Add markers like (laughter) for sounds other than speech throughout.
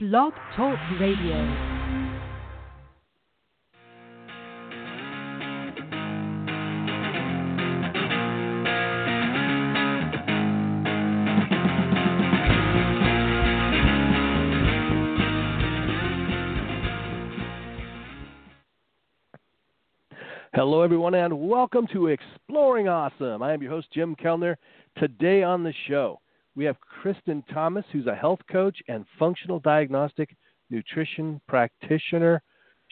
Blog Talk Radio. Hello, everyone, and welcome to Exploring Awesome. I am your host, Jim Kellner. Today on the show, we have Kristin Thomas, who's a health coach and functional diagnostic nutrition practitioner.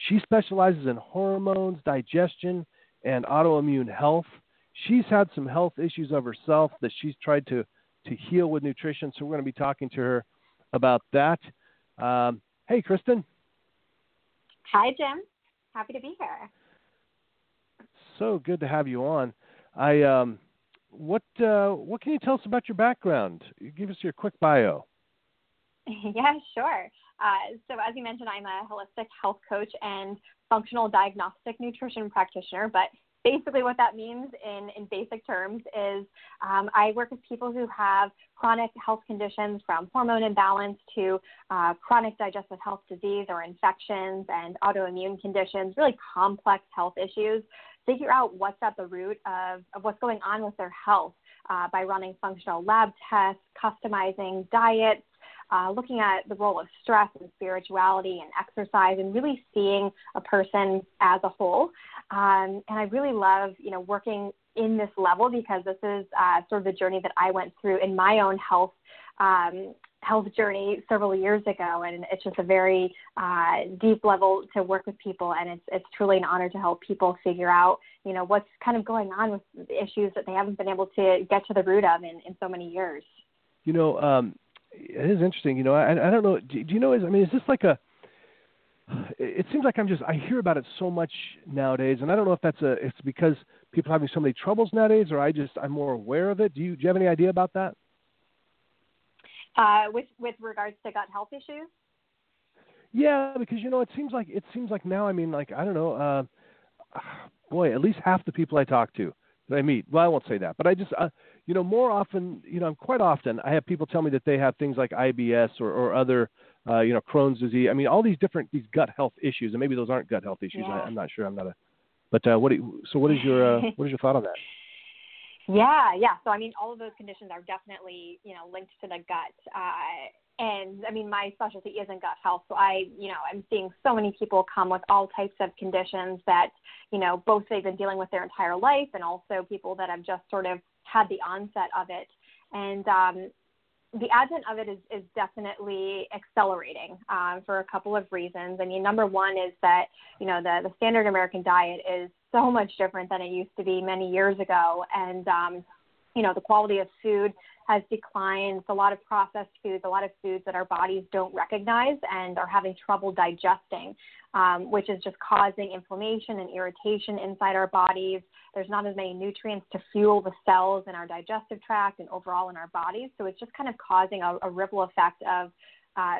She specializes in hormones, digestion, and autoimmune health. She's had some health issues of herself that she's tried to, to heal with nutrition, so we're going to be talking to her about that. Um, hey, Kristin. Hi, Jim. Happy to be here so good to have you on. I um, what uh, what can you tell us about your background? Give us your quick bio. (laughs) Yeah, sure. Uh, so as you mentioned, I'm a holistic health coach and functional diagnostic nutrition practitioner. But basically, what that means in in basic terms is um, I work with people who have chronic health conditions from hormone imbalance to uh, chronic digestive health disease or infections and autoimmune conditions, really complex health issues figure out what's at the root of, of what's going on with their health uh, by running functional lab tests, customizing diets, uh, looking at the role of stress and spirituality and exercise, and really seeing a person as a whole. Um, and I really love, you know, working in this level because this is uh, sort of the journey that I went through in my own health um, health journey several years ago, and it's just a very uh, deep level to work with people, and it's it's truly an honor to help people figure out, you know, what's kind of going on with issues that they haven't been able to get to the root of in, in so many years. You know, um, it is interesting. You know, I, I don't know. Do, do you know? Is I mean, is this like a it seems like I'm just I hear about it so much nowadays, and I don't know if that's a it's because people are having so many troubles nowadays, or I just I'm more aware of it. Do you do you have any idea about that? Uh, with with regards to gut health issues. Yeah, because you know it seems like it seems like now. I mean, like I don't know. Uh, (sighs) boy, at least half the people I talk to that I meet. Well, I won't say that, but I just uh, you know more often. You know, quite often I have people tell me that they have things like IBS or, or other. Uh, you know, Crohn's disease. I mean, all these different these gut health issues, and maybe those aren't gut health issues. Yeah. I, I'm not sure. I'm not a. But uh, what? Do you, so, what is your uh, (laughs) what is your thought on that? Yeah, yeah. So I mean, all of those conditions are definitely you know linked to the gut. Uh, and I mean, my specialty is in gut health, so I, you know, I'm seeing so many people come with all types of conditions that, you know, both they've been dealing with their entire life, and also people that have just sort of had the onset of it. And um, the advent of it is, is definitely accelerating um, for a couple of reasons. I mean, number one is that you know the the standard American diet is so much different than it used to be many years ago, and um, you know the quality of food has declined. It's a lot of processed foods, a lot of foods that our bodies don't recognize and are having trouble digesting, um, which is just causing inflammation and irritation inside our bodies. There's not as many nutrients to fuel the cells in our digestive tract and overall in our bodies. So it's just kind of causing a, a ripple effect of, uh,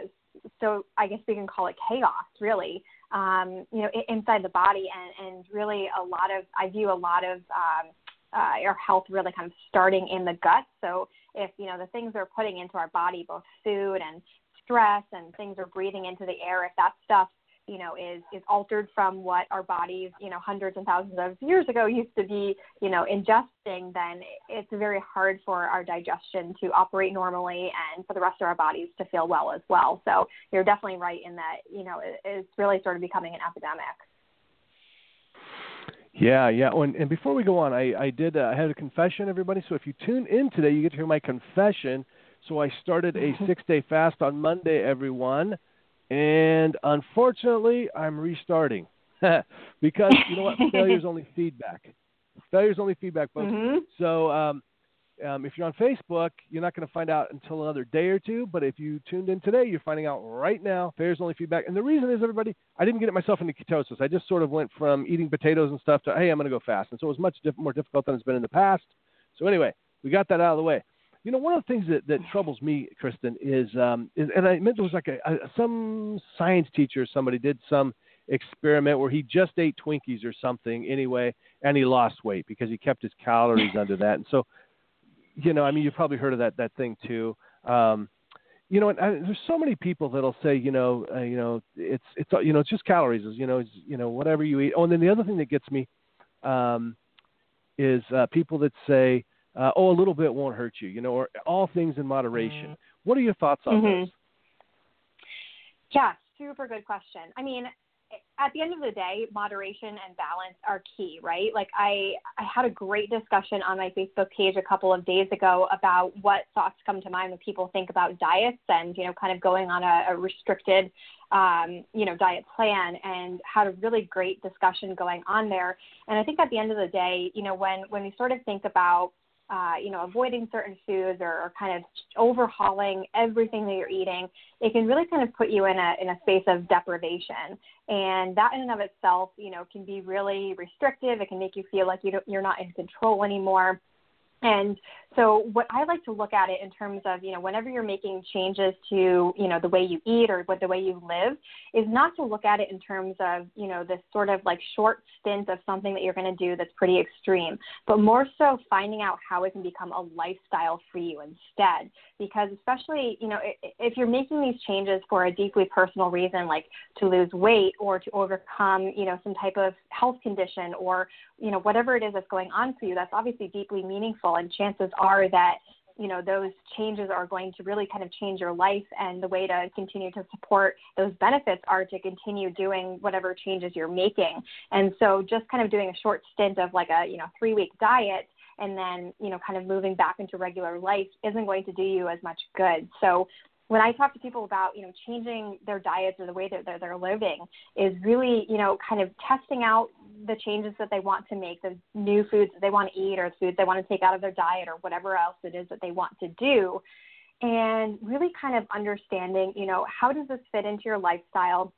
so I guess we can call it chaos, really, um, you know, inside the body, and, and really a lot of I view a lot of um, uh, our health really kind of starting in the gut. So if you know the things we're putting into our body, both food and stress and things we're breathing into the air, if that stuff you know is is altered from what our bodies you know hundreds and thousands of years ago used to be you know ingesting then it's very hard for our digestion to operate normally and for the rest of our bodies to feel well as well so you're definitely right in that you know it, it's really sort of becoming an epidemic yeah, yeah. Oh, and, and before we go on, I, I did uh, I had a confession, everybody. So if you tune in today, you get to hear my confession. So I started a (laughs) six day fast on Monday, everyone, and unfortunately, I'm restarting (laughs) because you know what? (laughs) Failure is only feedback. Failure is only feedback, folks. Mm-hmm. So um, um, if you're on Facebook, you're not going to find out until another day or two. But if you tuned in today, you're finding out right now. Fair's only feedback, and the reason is everybody, I didn't get it myself into ketosis. I just sort of went from eating potatoes and stuff to hey, I'm going to go fast, and so it was much diff- more difficult than it's been in the past. So anyway, we got that out of the way. You know, one of the things that, that troubles me, Kristin, is, um, is and I meant it was like a, a some science teacher, or somebody did some experiment where he just ate Twinkies or something anyway, and he lost weight because he kept his calories under that. And so you know, I mean, you've probably heard of that that thing too. Um, you know, and, and there's so many people that'll say, you know, uh, you know, it's it's you know, it's just calories, you know, it's, you know, whatever you eat. Oh, and then the other thing that gets me um, is uh, people that say, uh, oh, a little bit won't hurt you, you know, or all things in moderation. Mm-hmm. What are your thoughts on mm-hmm. those? Yeah, super good question. I mean, at the end of the day, moderation and balance are key, right? Like I, I had a great discussion on my Facebook page a couple of days ago about what thoughts come to mind when people think about diets and, you know, kind of going on a, a restricted, um, you know, diet plan and had a really great discussion going on there. And I think at the end of the day, you know, when, when we sort of think about uh, you know, avoiding certain foods or, or kind of overhauling everything that you're eating, it can really kind of put you in a in a space of deprivation, and that in and of itself, you know, can be really restrictive. It can make you feel like you don't, you're not in control anymore. And so what I like to look at it in terms of, you know, whenever you're making changes to, you know, the way you eat or what the way you live is not to look at it in terms of, you know, this sort of like short stint of something that you're going to do that's pretty extreme, but more so finding out how it can become a lifestyle for you instead. Because especially, you know, if you're making these changes for a deeply personal reason, like to lose weight or to overcome, you know, some type of health condition or, you know, whatever it is that's going on for you, that's obviously deeply meaningful. And chances are that you know those changes are going to really kind of change your life and the way to continue to support those benefits are to continue doing whatever changes you're making. And so just kind of doing a short stint of like a you know three week diet and then you know kind of moving back into regular life isn't going to do you as much good. So when I talk to people about, you know, changing their diets or the way that they're, they're living is really, you know, kind of testing out the changes that they want to make, the new foods that they want to eat or foods they want to take out of their diet or whatever else it is that they want to do. And really kind of understanding, you know, how does this fit into your lifestyle?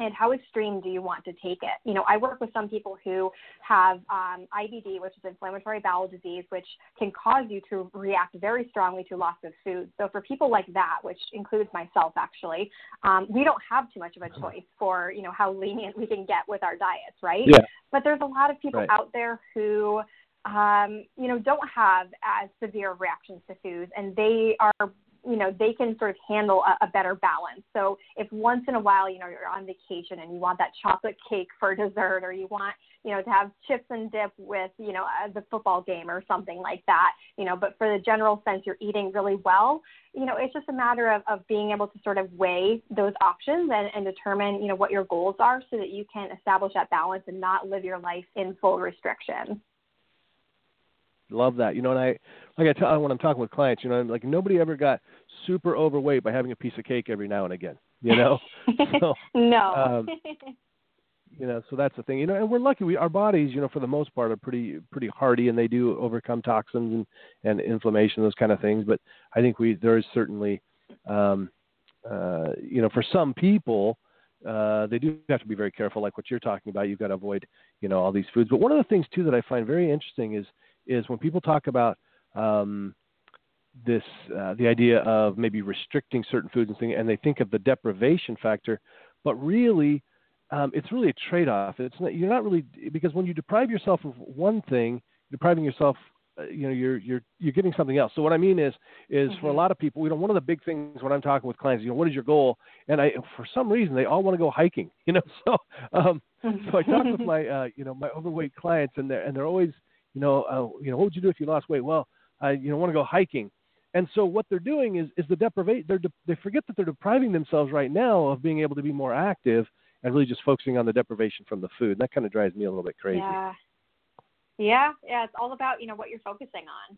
And how extreme do you want to take it? You know, I work with some people who have um, IBD, which is inflammatory bowel disease, which can cause you to react very strongly to lots of food. So for people like that, which includes myself actually, um, we don't have too much of a choice for you know how lenient we can get with our diets, right? Yeah. But there's a lot of people right. out there who um, you know, don't have as severe reactions to foods, and they are you know they can sort of handle a, a better balance. So if once in a while you know you're on vacation and you want that chocolate cake for (laughs) dessert or you want you know to have chips and dip with you know uh, the football game or something like that you know but for the general sense you're eating really well you know it's just a matter of, of being able to sort of weigh those options and, and determine you know what your goals are so that you can establish that balance and not live your life in full restriction Love that. You know, and I like I tell when I'm talking with clients, you know, like nobody ever got super overweight by having a piece of cake every now and again. You know. (laughs) so, no. Um, (laughs) you know, so that's the thing. You know, and we're lucky. We our bodies, you know, for the most part, are pretty pretty hardy, and they do overcome toxins and and inflammation, those kind of things. But I think we there is certainly, um, uh, you know, for some people. Uh, they do have to be very careful, like what you're talking about. You've got to avoid, you know, all these foods. But one of the things too that I find very interesting is is when people talk about um, this uh, the idea of maybe restricting certain foods and things, and they think of the deprivation factor, but really um, it's really a trade-off. It's not, you're not really because when you deprive yourself of one thing, depriving yourself, uh, you know, you're you're you're getting something else. So what I mean is is mm-hmm. for a mm-hmm. lot of people, you know, one of the big things when I'm talking with clients, you know, what is your goal? And I for some reason they all want to go hiking, (laughs) you know. So um, so I talk with my uh, you know my overweight clients, and they're and they're always you know, uh, you know, what would you do if you lost weight? Well, I, you know, want to go hiking. And so what they're doing is, is the deprivation. They're de- they forget that they're depriving themselves right now of being able to be more active and really just focusing on the deprivation from the food. And that kind of drives me a little bit crazy. Yeah. Yeah. Yeah. It's all about, you know, what you're focusing on.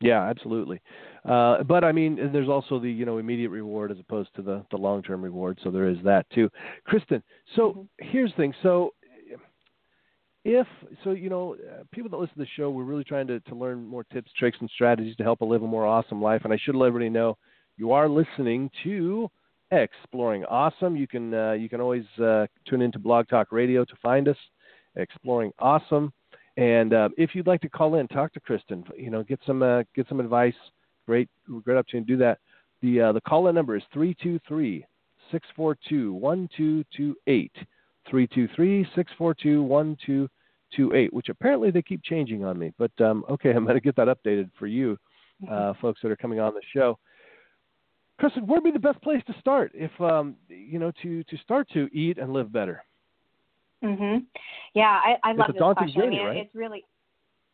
Yeah, absolutely. Uh, but I mean, there's also the you know immediate reward as opposed to the the long term reward. So there is that too. Kristin, so mm-hmm. here's the thing. So if so you know uh, people that listen to the show we're really trying to, to learn more tips tricks and strategies to help live a more awesome life and i should let everybody know you are listening to exploring awesome. You can uh, you can always uh, tune into blog talk radio to find us exploring awesome. And uh, if you'd like to call in talk to kristin you know get some uh, get some advice. Great great opportunity to do that. The uh, the call in number is 323 642 1228 323 642 1228, which apparently they keep changing on me. But um, okay, (laughs) I'm going to get that updated for you, uh, folks that are coming on the show. Kristin, where'd be the best place to start if um, you know to to start to eat and live better? Mhm. Yeah, I, I love this daunting question. journey, I mean, right? it's really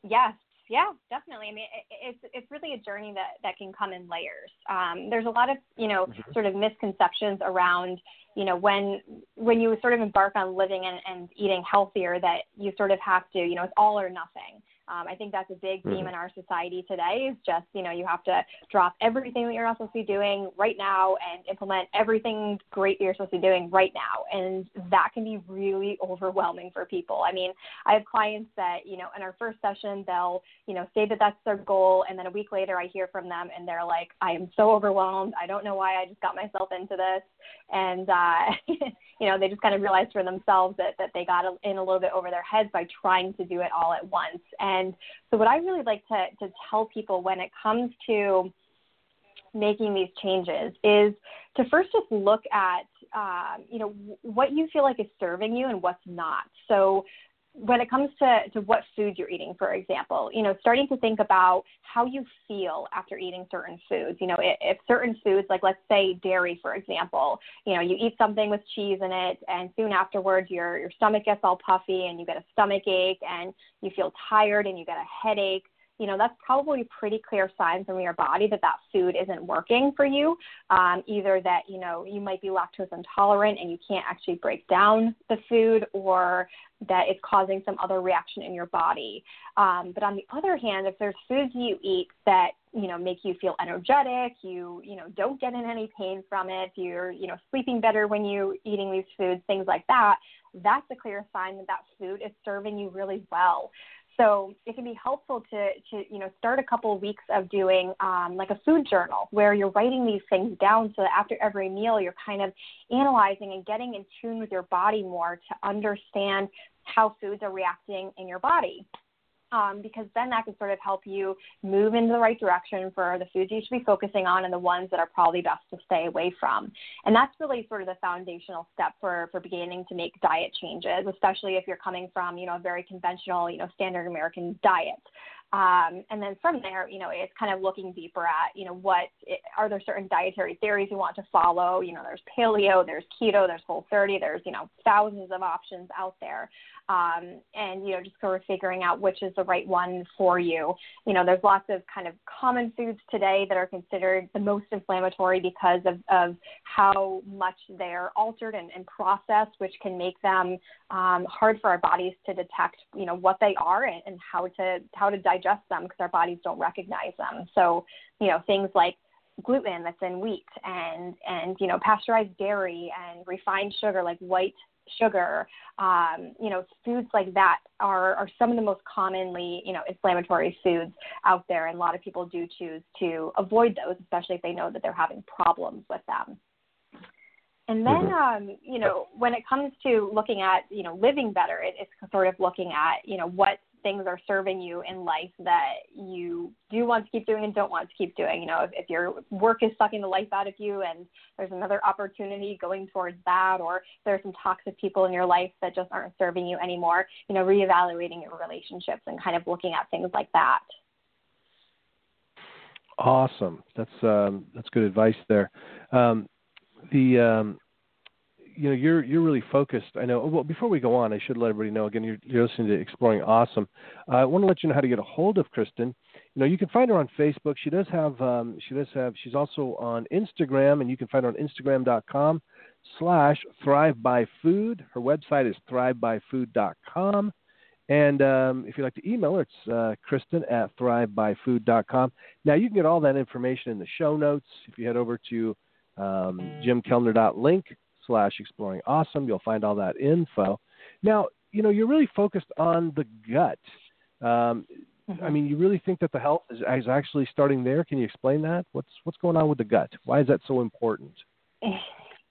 yes, yeah, definitely. I mean, it, it's it's really a journey that that can come in layers. Um, there's a lot of you know Mhm. sort of misconceptions around you know when when you sort of embark on living and, and eating healthier that you sort of have to you know it's all or nothing. Um, I think that's a big theme Mhm. in our society today. Is just you know you have to drop everything that you're not supposed to be doing right now and implement everything great that you're supposed to be doing right now, and that can be really overwhelming for people. I mean, I have clients that you know in our first session they'll you know say that that's their goal, and then a week later I hear from them and they're like, I am so overwhelmed. I don't know why I just got myself into this, and uh, (laughs) you know they just kind of realized for themselves that that they got in a little bit over their heads by trying to do it all at once. And so what I really like to to tell people when it comes to making these changes is to first just look at um, you know what you feel like is serving you and what's not. So when it comes to, to what foods you're eating, for example, you know, starting to think about how you feel after eating certain foods. You know, if, if certain foods, like let's say dairy, for example, you know, you eat something with cheese in it, and soon afterwards your your stomach gets all puffy, and you get a stomach ache, and you feel tired, and you get a headache you know, that's probably pretty clear sign from your body that that food isn't working for you. Um, either that, you know, you might be lactose intolerant and you can't actually break down the food or that it's causing some other reaction in your body. Um, but on the other hand, if there's foods you eat that, you know, make you feel energetic, you, you know, don't get in any pain from it, you're, you know, sleeping better when you're eating these foods, things like that, that's a clear sign that that food is serving you really well. So it can be helpful to, to you know start a couple weeks of doing um, like a food journal where you're writing these things down so that after every meal you're kind of analyzing and getting in tune with your body more to understand how foods are reacting in your body um, because then that can sort of help you move in the right direction for the foods you should be focusing on and the ones that are probably best to stay away from. And that's really sort of the foundational step for, for beginning to make diet changes, especially if you're coming from, you know, a very conventional, you know, standard American diet. Um, and then from there, you know, it's kind of looking deeper at, you know, what are there certain dietary theories you want to follow? You know, there's paleo, there's keto, there's whole 30, there's, you know, thousands of options out there. Um, and, you know, just sort of figuring out which is the right one for you. You know, there's lots of kind of common foods today that are considered the most inflammatory because of, of how much they're altered and, and processed, which can make them um, hard for our bodies to detect, you know, what they are and, and how to, how to digest digest them because our bodies don't recognize them. So, you know, things like gluten that's in wheat and and you know pasteurized dairy and refined sugar like white sugar um, you know foods like that are, are some of the most commonly you know inflammatory foods out there and a lot of people do choose to avoid those especially if they know that they're having problems with them and then, Mm-hmm. um, you know, when it comes to looking at, you know, living better, it, it's sort of looking at, you know, what things are serving you in life that you do want to keep doing and don't want to keep doing. You know, if, if your work is sucking the life out of you and there's another opportunity going towards that, or there's some toxic people in your life that just aren't serving you anymore, you know, reevaluating your relationships and kind of looking at things like that. Awesome. That's um, that's good advice there. Um, the um, you know you're you're really focused. I know. Well, before we go on, I should let everybody know again. You're, you're listening to Exploring Awesome. Uh, I want to let you know how to get a hold of Kristin. You know, you can find her on Facebook. She does have um, she does have she's also on Instagram, and you can find her on Instagram.com slash Thrive by Food. Her website is thrivebyfood.com. And um, if you'd like to email her, it's uh, Kristin at thrivebyfood.com. Now, you can get all that information in the show notes. If you head over to um, jimkellner.link slash exploring awesome, you'll find all that info. Now, you know, you're really focused on the gut. Um, Mm-hmm. I mean, you really think that the health is, is actually starting there? Can you explain that? What's what's going on with the gut? Why is that so important? (laughs)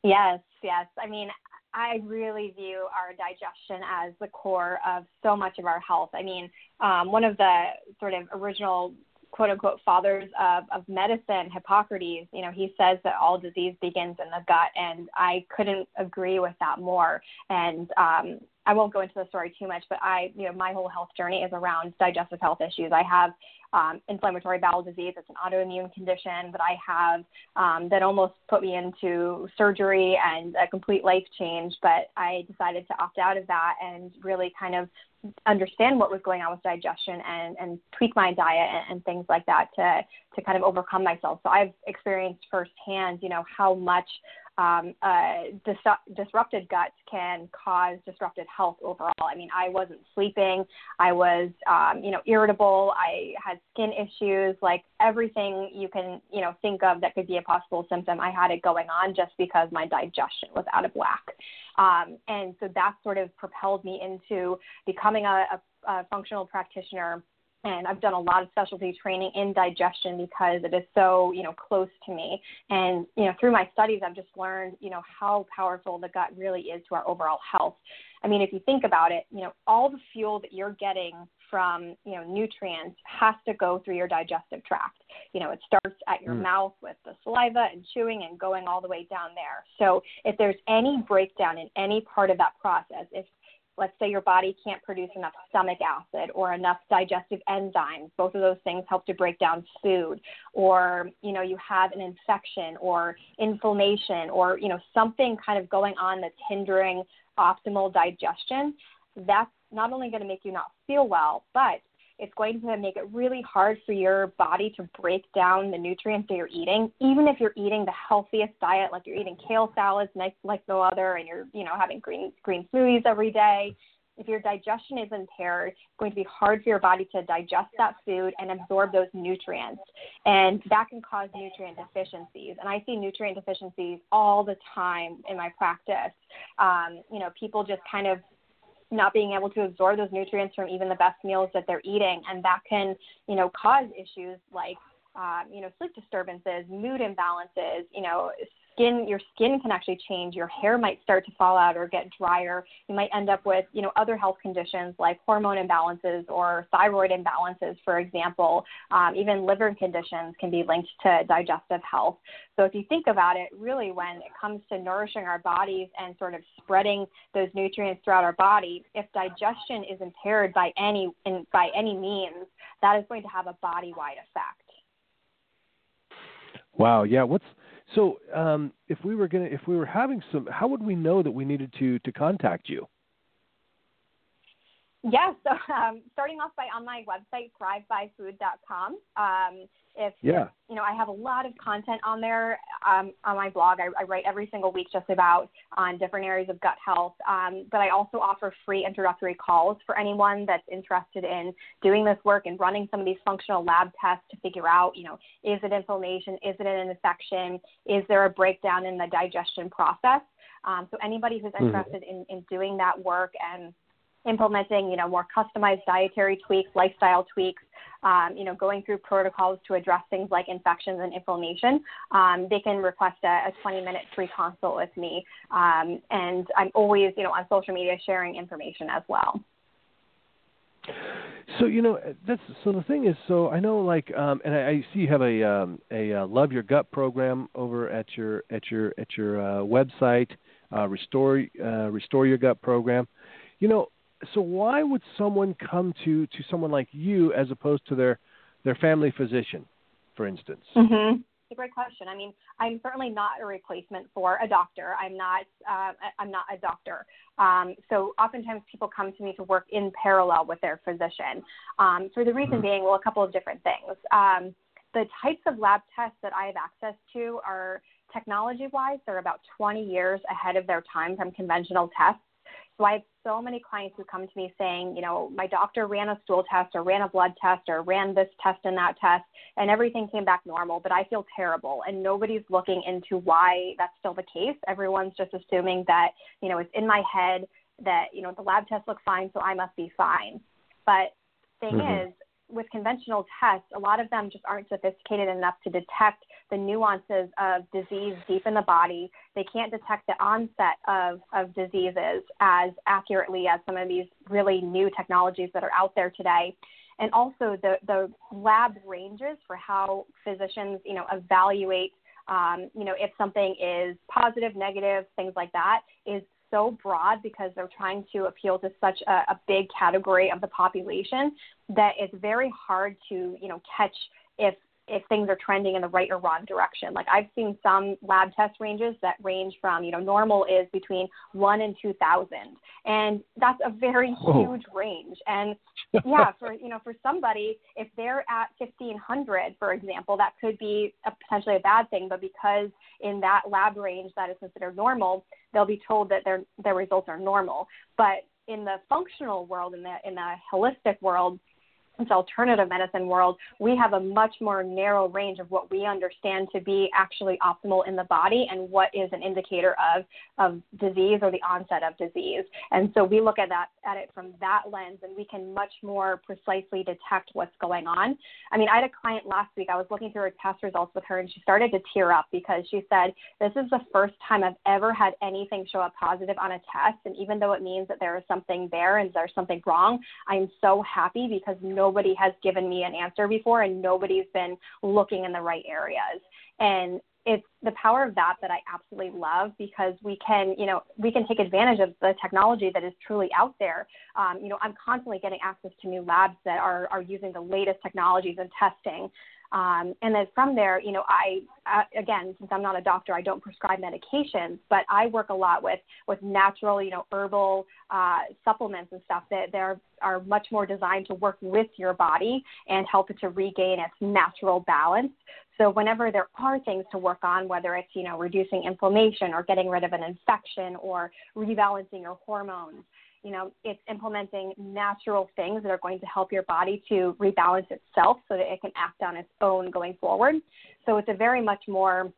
Yes, yes. I mean, I really view our digestion as the core of so much of our health. I mean, um, one of the sort of original quote unquote fathers of, of medicine, Hippocrates, you know, he says that all disease begins in the gut, and I couldn't agree with that more. And um, I won't go into the story too much, but I, you know, my whole health journey is around digestive health issues. I have um, inflammatory bowel disease. It's an autoimmune condition that I have um, that almost put me into surgery and a complete life change. But I decided to opt out of that and really kind of understand what was going on with digestion and, and tweak my diet and, and things like that to to kind of overcome myself. So I've experienced firsthand, you know, how much um, uh, dis- disrupted gut can cause disrupted health overall. I mean, I wasn't sleeping. I was, um, you know, irritable. I had skin issues. Like everything you can, you know, think of that could be a possible symptom. I had it going on just because my digestion was out of whack. Um, and so that sort of propelled me into becoming a, a, a functional practitioner and I've done a lot of specialty training in digestion because it is so, you know, close to me. And, you know, through my studies, I've just learned, you know, how powerful the gut really is to our overall health. I mean, if you think about it, you know, all the fuel that you're getting from, you know, nutrients has to go through your digestive tract. You know, it starts at your mm. mouth with the saliva and chewing and going all the way down there. So if there's any breakdown in any part of that process, if let's say your body can't produce enough stomach acid or enough digestive enzymes both of those things help to break down food. Or you know you have an infection or inflammation or you know something kind of going on that's hindering optimal digestion that's not only going to make you not feel well but it's going to make it really hard for your body to break down the nutrients that you're eating, even if you're eating the healthiest diet, like you're eating kale salads like, like no other, and you're, you know, having green green smoothies every day. If your digestion is impaired, it's going to be hard for your body to digest that food and absorb those nutrients, and that can cause nutrient deficiencies. And I see nutrient deficiencies all the time in my practice. Um, you know, people just kind of not being able to absorb those nutrients from even the best meals that they're eating, and that can, you know, cause issues like, um, you know, sleep disturbances, mood imbalances, you know, skin your skin can actually change. Your hair might start to fall out or get drier. You might end up with you know other health conditions like hormone imbalances or thyroid imbalances for example. Um, even liver conditions can be linked to digestive health. So if you think about it really when it comes to nourishing our bodies and sort of spreading those nutrients throughout our body if digestion is impaired by any in, by any means that is going to have a body wide effect. Wow. Yeah. What's so um, if we were gonna, if we were having some, how would we know that we needed to to contact you? Yes, yeah, so (laughs) um, starting off by on my website, thrivebyfood.com. Um, if yeah. you know, I have a lot of content on there um, on my blog. I, I, write every single week just about on different areas of gut health. Um, but I also offer free introductory calls for anyone that's interested in doing this work and running some of these functional lab tests to figure out, you know, is it inflammation? Is it an infection? Is there a breakdown in the digestion process? Um, so anybody who's mm-hmm. interested mm-hmm. in, in doing that work and implementing, you know, more customized dietary tweaks, lifestyle tweaks, um, you know, going through protocols to address things like infections and inflammation, um, they can request a, a 20-minute free consult with me. Um, and I'm always, you know, on social media sharing information as well. So you know that's so the thing is so I know like um, and I, I see you have a um, a uh, love your gut program over at your at your at your uh, website uh, restore uh, restore your gut program. You know so why would someone come to to someone like you as opposed to their their family physician, for instance? Mm-hmm. It's a great question. I mean, I'm certainly not a replacement for a doctor. I'm not. Uh, I'm not a doctor. Um, so oftentimes people come to me to work in parallel with their physician. Um, for the reason mm-hmm. being, well, a couple of different things. Um, the types of lab tests that I have access to are technology wise, they're about 20 years ahead of their time from conventional tests. So I have so many clients who come to me saying, you know, my doctor ran a stool test or ran a blood test or ran this test and that test, and everything came back normal, but I feel terrible. And nobody's looking into why that's still the case. Everyone's just assuming that, you know, it's in my head that, you know, the lab test looks fine, so I must be fine. But thing mm-hmm. is, with conventional tests, a lot of them just aren't sophisticated enough to detect the nuances of disease deep in the body. They can't detect the onset of, of diseases as accurately as some of these really new technologies that are out there today. And also the, the lab ranges for how physicians, you know, evaluate, um, you know, if something is positive, negative, things like that is so broad because they're trying to appeal to such a, a big category of the population that it's very hard to, you know, catch if if things are trending in the right or wrong direction. Like I've seen some lab test ranges that range from, you know, normal is between one and two thousand, and that's a very oh. huge range. And (laughs) yeah, for you know, for somebody, if they're at fifteen hundred, for example, that could be a, potentially a bad thing. But because in that lab range that is considered normal, they'll be told that their their results are normal. But in the functional world, in the in the holistic world, alternative medicine world, we have a much more narrow range of what we understand to be actually optimal in the body and what is an indicator of, of disease or the onset of disease. And so we look at that at it from that lens and we can much more precisely detect what's going on. I mean, I had a client last week, I was looking through her test results with her and she started to tear up because she said, This is the first time I've ever had anything show up positive on a test. And even though it means that there is something there and there's something wrong, I'm so happy because no nobody has given me an answer before and nobody's been looking in the right areas. And it's the power of that that I absolutely love because we can, you know, we can take advantage of the technology that is truly out there. Um, you know, I'm constantly getting access to new labs that are, are using the latest technologies and testing. Um, and then from there, you know, I uh, again, since I'm not a doctor, I don't prescribe medications, but I work a lot with with natural, you know, herbal uh, supplements and stuff that they're are much more designed to work with your body and help it to regain its natural balance. So whenever there are things to work on, whether it's you know reducing inflammation or getting rid of an infection or rebalancing your hormones, you know, it's implementing natural things that are going to help your body to rebalance itself so that it can act on its own going forward. So it's a very much more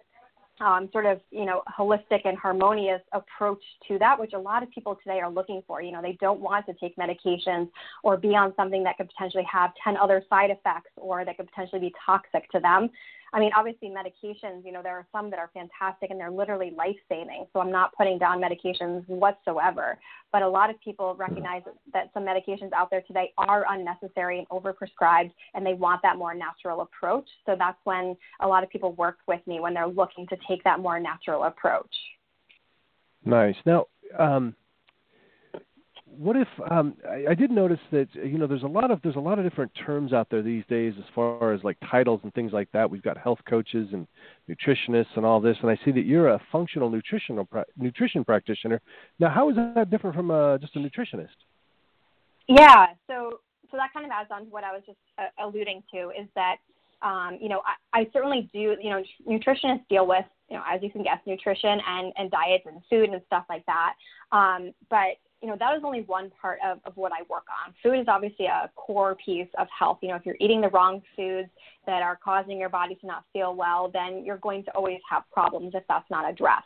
um, sort of you know holistic and harmonious approach to that, which a lot of people today are looking for. You know, they don't want to take medications or be on something that could potentially have 10 other side effects or that could potentially be toxic to them. I mean, obviously, medications, you know, there are some that are fantastic and they're literally life saving. So I'm not putting down medications whatsoever. But a lot of people recognize that some medications out there today are unnecessary and overprescribed, and they want that more natural approach. So that's when a lot of people work with me when they're looking to take that more natural approach. Nice. Now, um, what if um, I, I did notice that you know there's a lot of there's a lot of different terms out there these days as far as like titles and things like that. We've got health coaches and nutritionists and all this, and I see that you're a functional nutritional nutrition practitioner. Now, how is that different from uh, just a nutritionist? Yeah, so so that kind of adds on to what I was just uh, alluding to is that um, you know I, I certainly do you know nutritionists deal with you know as you can guess nutrition and and diets and food and stuff like that. Um, but you know, that is only one part of, of what I work on. Food is obviously a core piece of health. You know, if you're eating the wrong foods that are causing your body to not feel well, then you're going to always have problems if that's not addressed.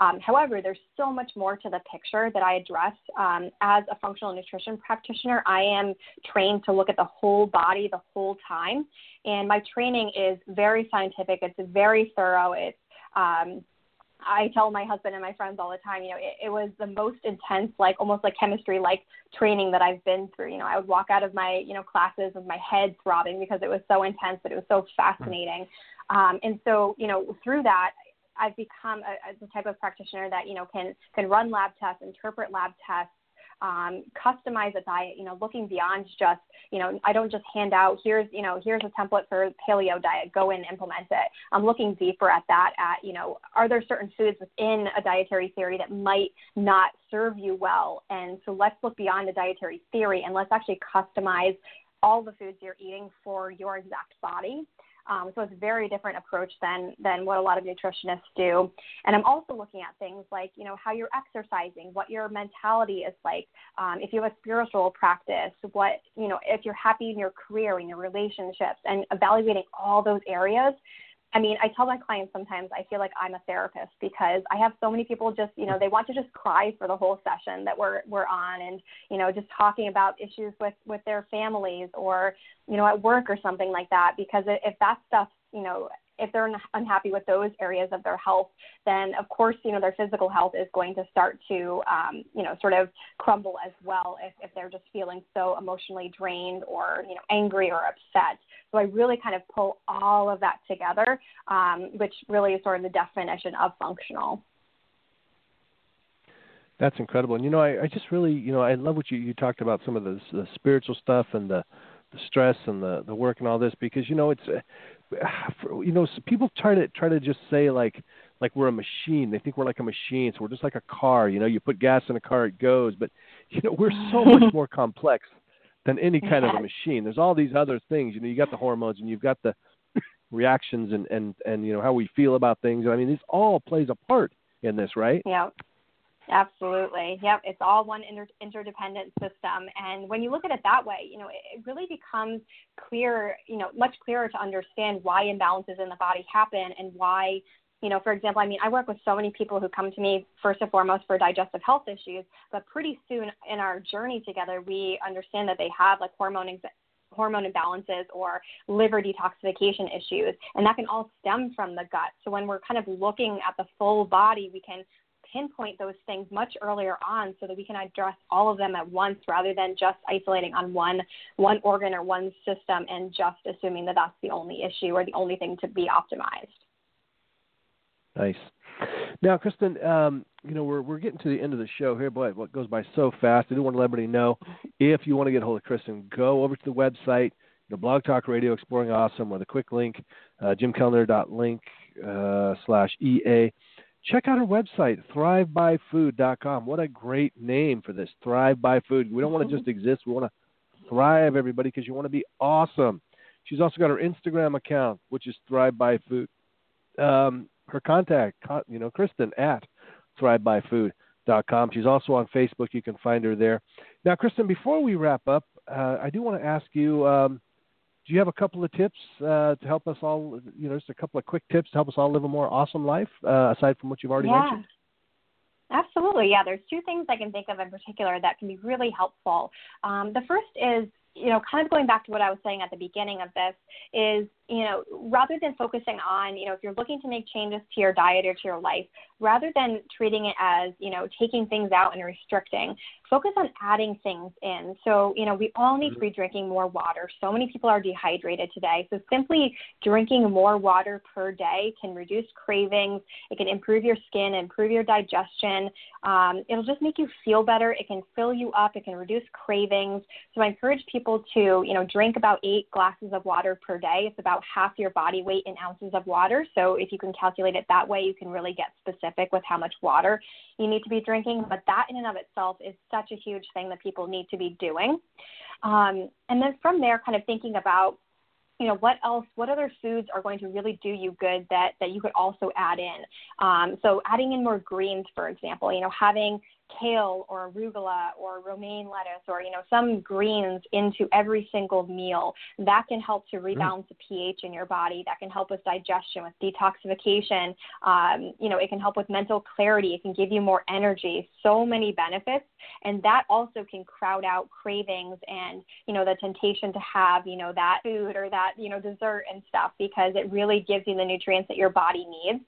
Um, however, there's so much more to the picture that I address. Um, as a functional nutrition practitioner, I am trained to look at the whole body the whole time. And my training is very scientific, it's very thorough. It's um, I tell my husband and my friends all the time, you know, it, it was the most intense, like almost like chemistry like training that I've been through. You know, I would walk out of my, you know, classes with my head throbbing because it was so intense, but it was so fascinating. Um, and so, you know, through that, I've become a, a the type of practitioner that, you know, can, can run lab tests, interpret lab tests, um, customize a diet, you know, looking beyond just, you know, I don't just hand out, here's, you know, here's a template for paleo diet, go and implement it. I'm looking deeper at that, at, you know, are there certain foods within a dietary theory that might not serve you well? And so let's look beyond the dietary theory and let's actually customize all the foods you're eating for your exact body. Um, so it's a very different approach than than what a lot of nutritionists do. And I'm also looking at things like you know how you're exercising, what your mentality is like, um, if you have a spiritual practice, what you know if you're happy in your career, in your relationships, and evaluating all those areas I mean, I tell my clients sometimes I feel like I'm a therapist because I have so many people just, you know, they want to just cry for the whole session that we're we're on and, you know, just talking about issues with with their families or, you know, at work or something like that because if that stuff, you know, if they're unhappy with those areas of their health, then of course, you know, their physical health is going to start to, um, you know, sort of crumble as well if, if they're just feeling so emotionally drained or, you know, angry or upset. So I really kind of pull all of that together, um, which really is sort of the definition of functional. That's incredible. And you know, I, I just really, you know, I love what you you talked about some of the, the spiritual stuff and the the stress and the the work and all this because you know it's (sighs) you know people try to try to just say like like we're a machine. They think we're like a machine, so we're just like a car. You know, you put gas in a car, it goes. But you know, we're so (laughs) much more complex than any kind of a machine. There's all these other things. You know, you got the hormones and you've got the (coughs) reactions and and and you know how we feel about things. I mean, this all plays a part in this, right? Yeah. Absolutely. Yep. It's all one inter- interdependent system. And when you look at it that way, you know, it, really becomes clear, you know, much clearer to understand why imbalances in the body happen and why, you know, for example, I mean, I work with so many people who come to me first and foremost for digestive health issues, but pretty soon in our journey together, we understand that they have like hormone hormone imbalances or liver detoxification issues and that can all stem from the gut so when we're kind of looking at the full body we can pinpoint those things much earlier on so that we can address all of them at once rather than just isolating on one one organ or one system and just assuming that that's the only issue or the only thing to be optimized. Nice. Now, Kristin, um, you know we're we're getting to the end of the show here, boy, what goes by so fast. I do want to let everybody know if you want to get a hold of Kristin, go over to the website, know, Blog Talk Radio Exploring Awesome, with a quick link, uh, jimkellner.link uh, slash EA check out our website, thrivebyfood.com. What a great name for this, Thrive by Food. We don't want to just exist, we want to thrive, everybody, because you want to be awesome. She's also got her Instagram account, which is Thrive by Food. Um, her contact, you know, Kristin at thrivebyfood.com. She's also on Facebook. You can find her there. Now, Kristin, before we wrap up, uh, I do want to ask you. Um, do you have a couple of tips uh, to help us all, you know, just a couple of quick tips to help us all live a more awesome life, uh, aside from what you've already yeah. mentioned? Absolutely, yeah. There's two things I can think of in particular that can be really helpful. Um, the first is, you know, kind of going back to what I was saying at the beginning of this, is you know, rather than focusing on, you know, if you're looking to make changes to your diet or to your life, rather than treating it as, you know, taking things out and restricting, focus on adding things in. So, you know, we all need to be drinking more water. So many people are dehydrated today. So simply drinking more water per day can reduce cravings. It can improve your skin, improve your digestion. Um, it'll just make you feel better. It can fill you up. It can reduce cravings. So I encourage people to, you know, drink about eight glasses of water per day. It's about half your body weight in ounces of water. So if you can calculate it that way, you can really get specific with how much water you need to be drinking. But that in and of itself is such a huge thing that people need to be doing. Um, and then from there, kind of thinking about you know what else what other foods are going to really do you good that that you could also add in um, so adding in more greens for example you know having kale or arugula or romaine lettuce or you know some greens into every single meal. That can help to mm. rebalance the ph in your body. That can help with digestion with detoxification. Um, you know it can help with mental clarity. It can give you more energy. So many benefits. And that also can crowd out cravings and you know the temptation to have you know that food or that you know dessert and stuff because it really gives you the nutrients that your body needs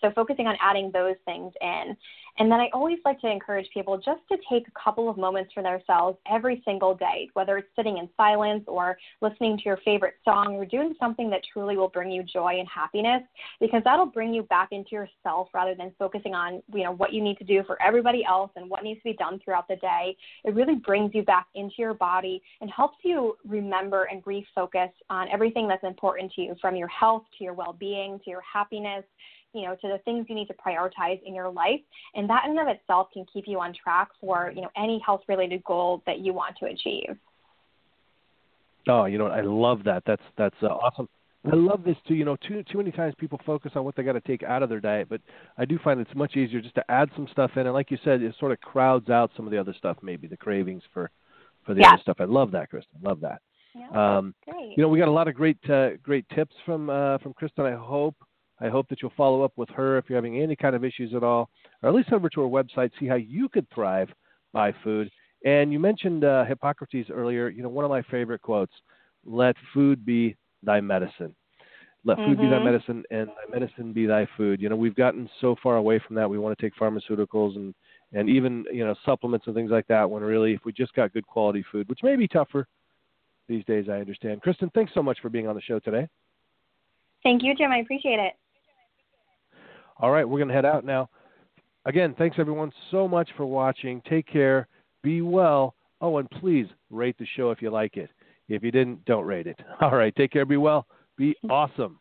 so focusing on adding those things in. And then I always like to encourage people just to take a couple of moments for themselves every single day, whether it's sitting in silence or listening to your favorite song or doing something that truly will bring you joy and happiness, because that'll bring you back into yourself rather than focusing on, you know, what you need to do for everybody else and what needs to be done throughout the day. It really brings you back into your body and helps you remember and refocus on everything that's important to you from your health to your well-being to your happiness you know, to the things you need to prioritize in your life. And that in and of itself can keep you on track for, you know, any health related goal that you want to achieve. Oh, you know, I love that. That's that's uh, awesome. I love this too. You know, too too many times people focus on what they got to take out of their diet, but I do find it's much easier just to add some stuff in, and like you said, it sort of crowds out some of the other stuff, maybe the cravings for for the yeah. other stuff. I love that, Kristin. Love that. Yeah, um, great. You know, we got a lot of great uh, great tips from uh, from Kristin. I hope I hope that you'll follow up with her if you're having any kind of issues at all, or at least over to her website, see how you could thrive by food. And you mentioned uh, Hippocrates earlier. You know, one of my favorite quotes: "Let food be thy medicine." Let food mm-hmm. be thy mm-hmm. medicine, and thy medicine be thy food. You know, we've gotten so far away from that. We want to take pharmaceuticals and and even you know supplements and things like that. When really, if we just got good quality food, which may be tougher these days, I understand. Kristin, thanks so much for being on the show today. Thank you, Jim. I appreciate it. All right, we're going to head out now. Again, thanks everyone so much for watching. Take care. Be well. Oh, and please rate the show if you like it. If you didn't, don't rate it. (laughs) All right. Take care. Be well. Be awesome.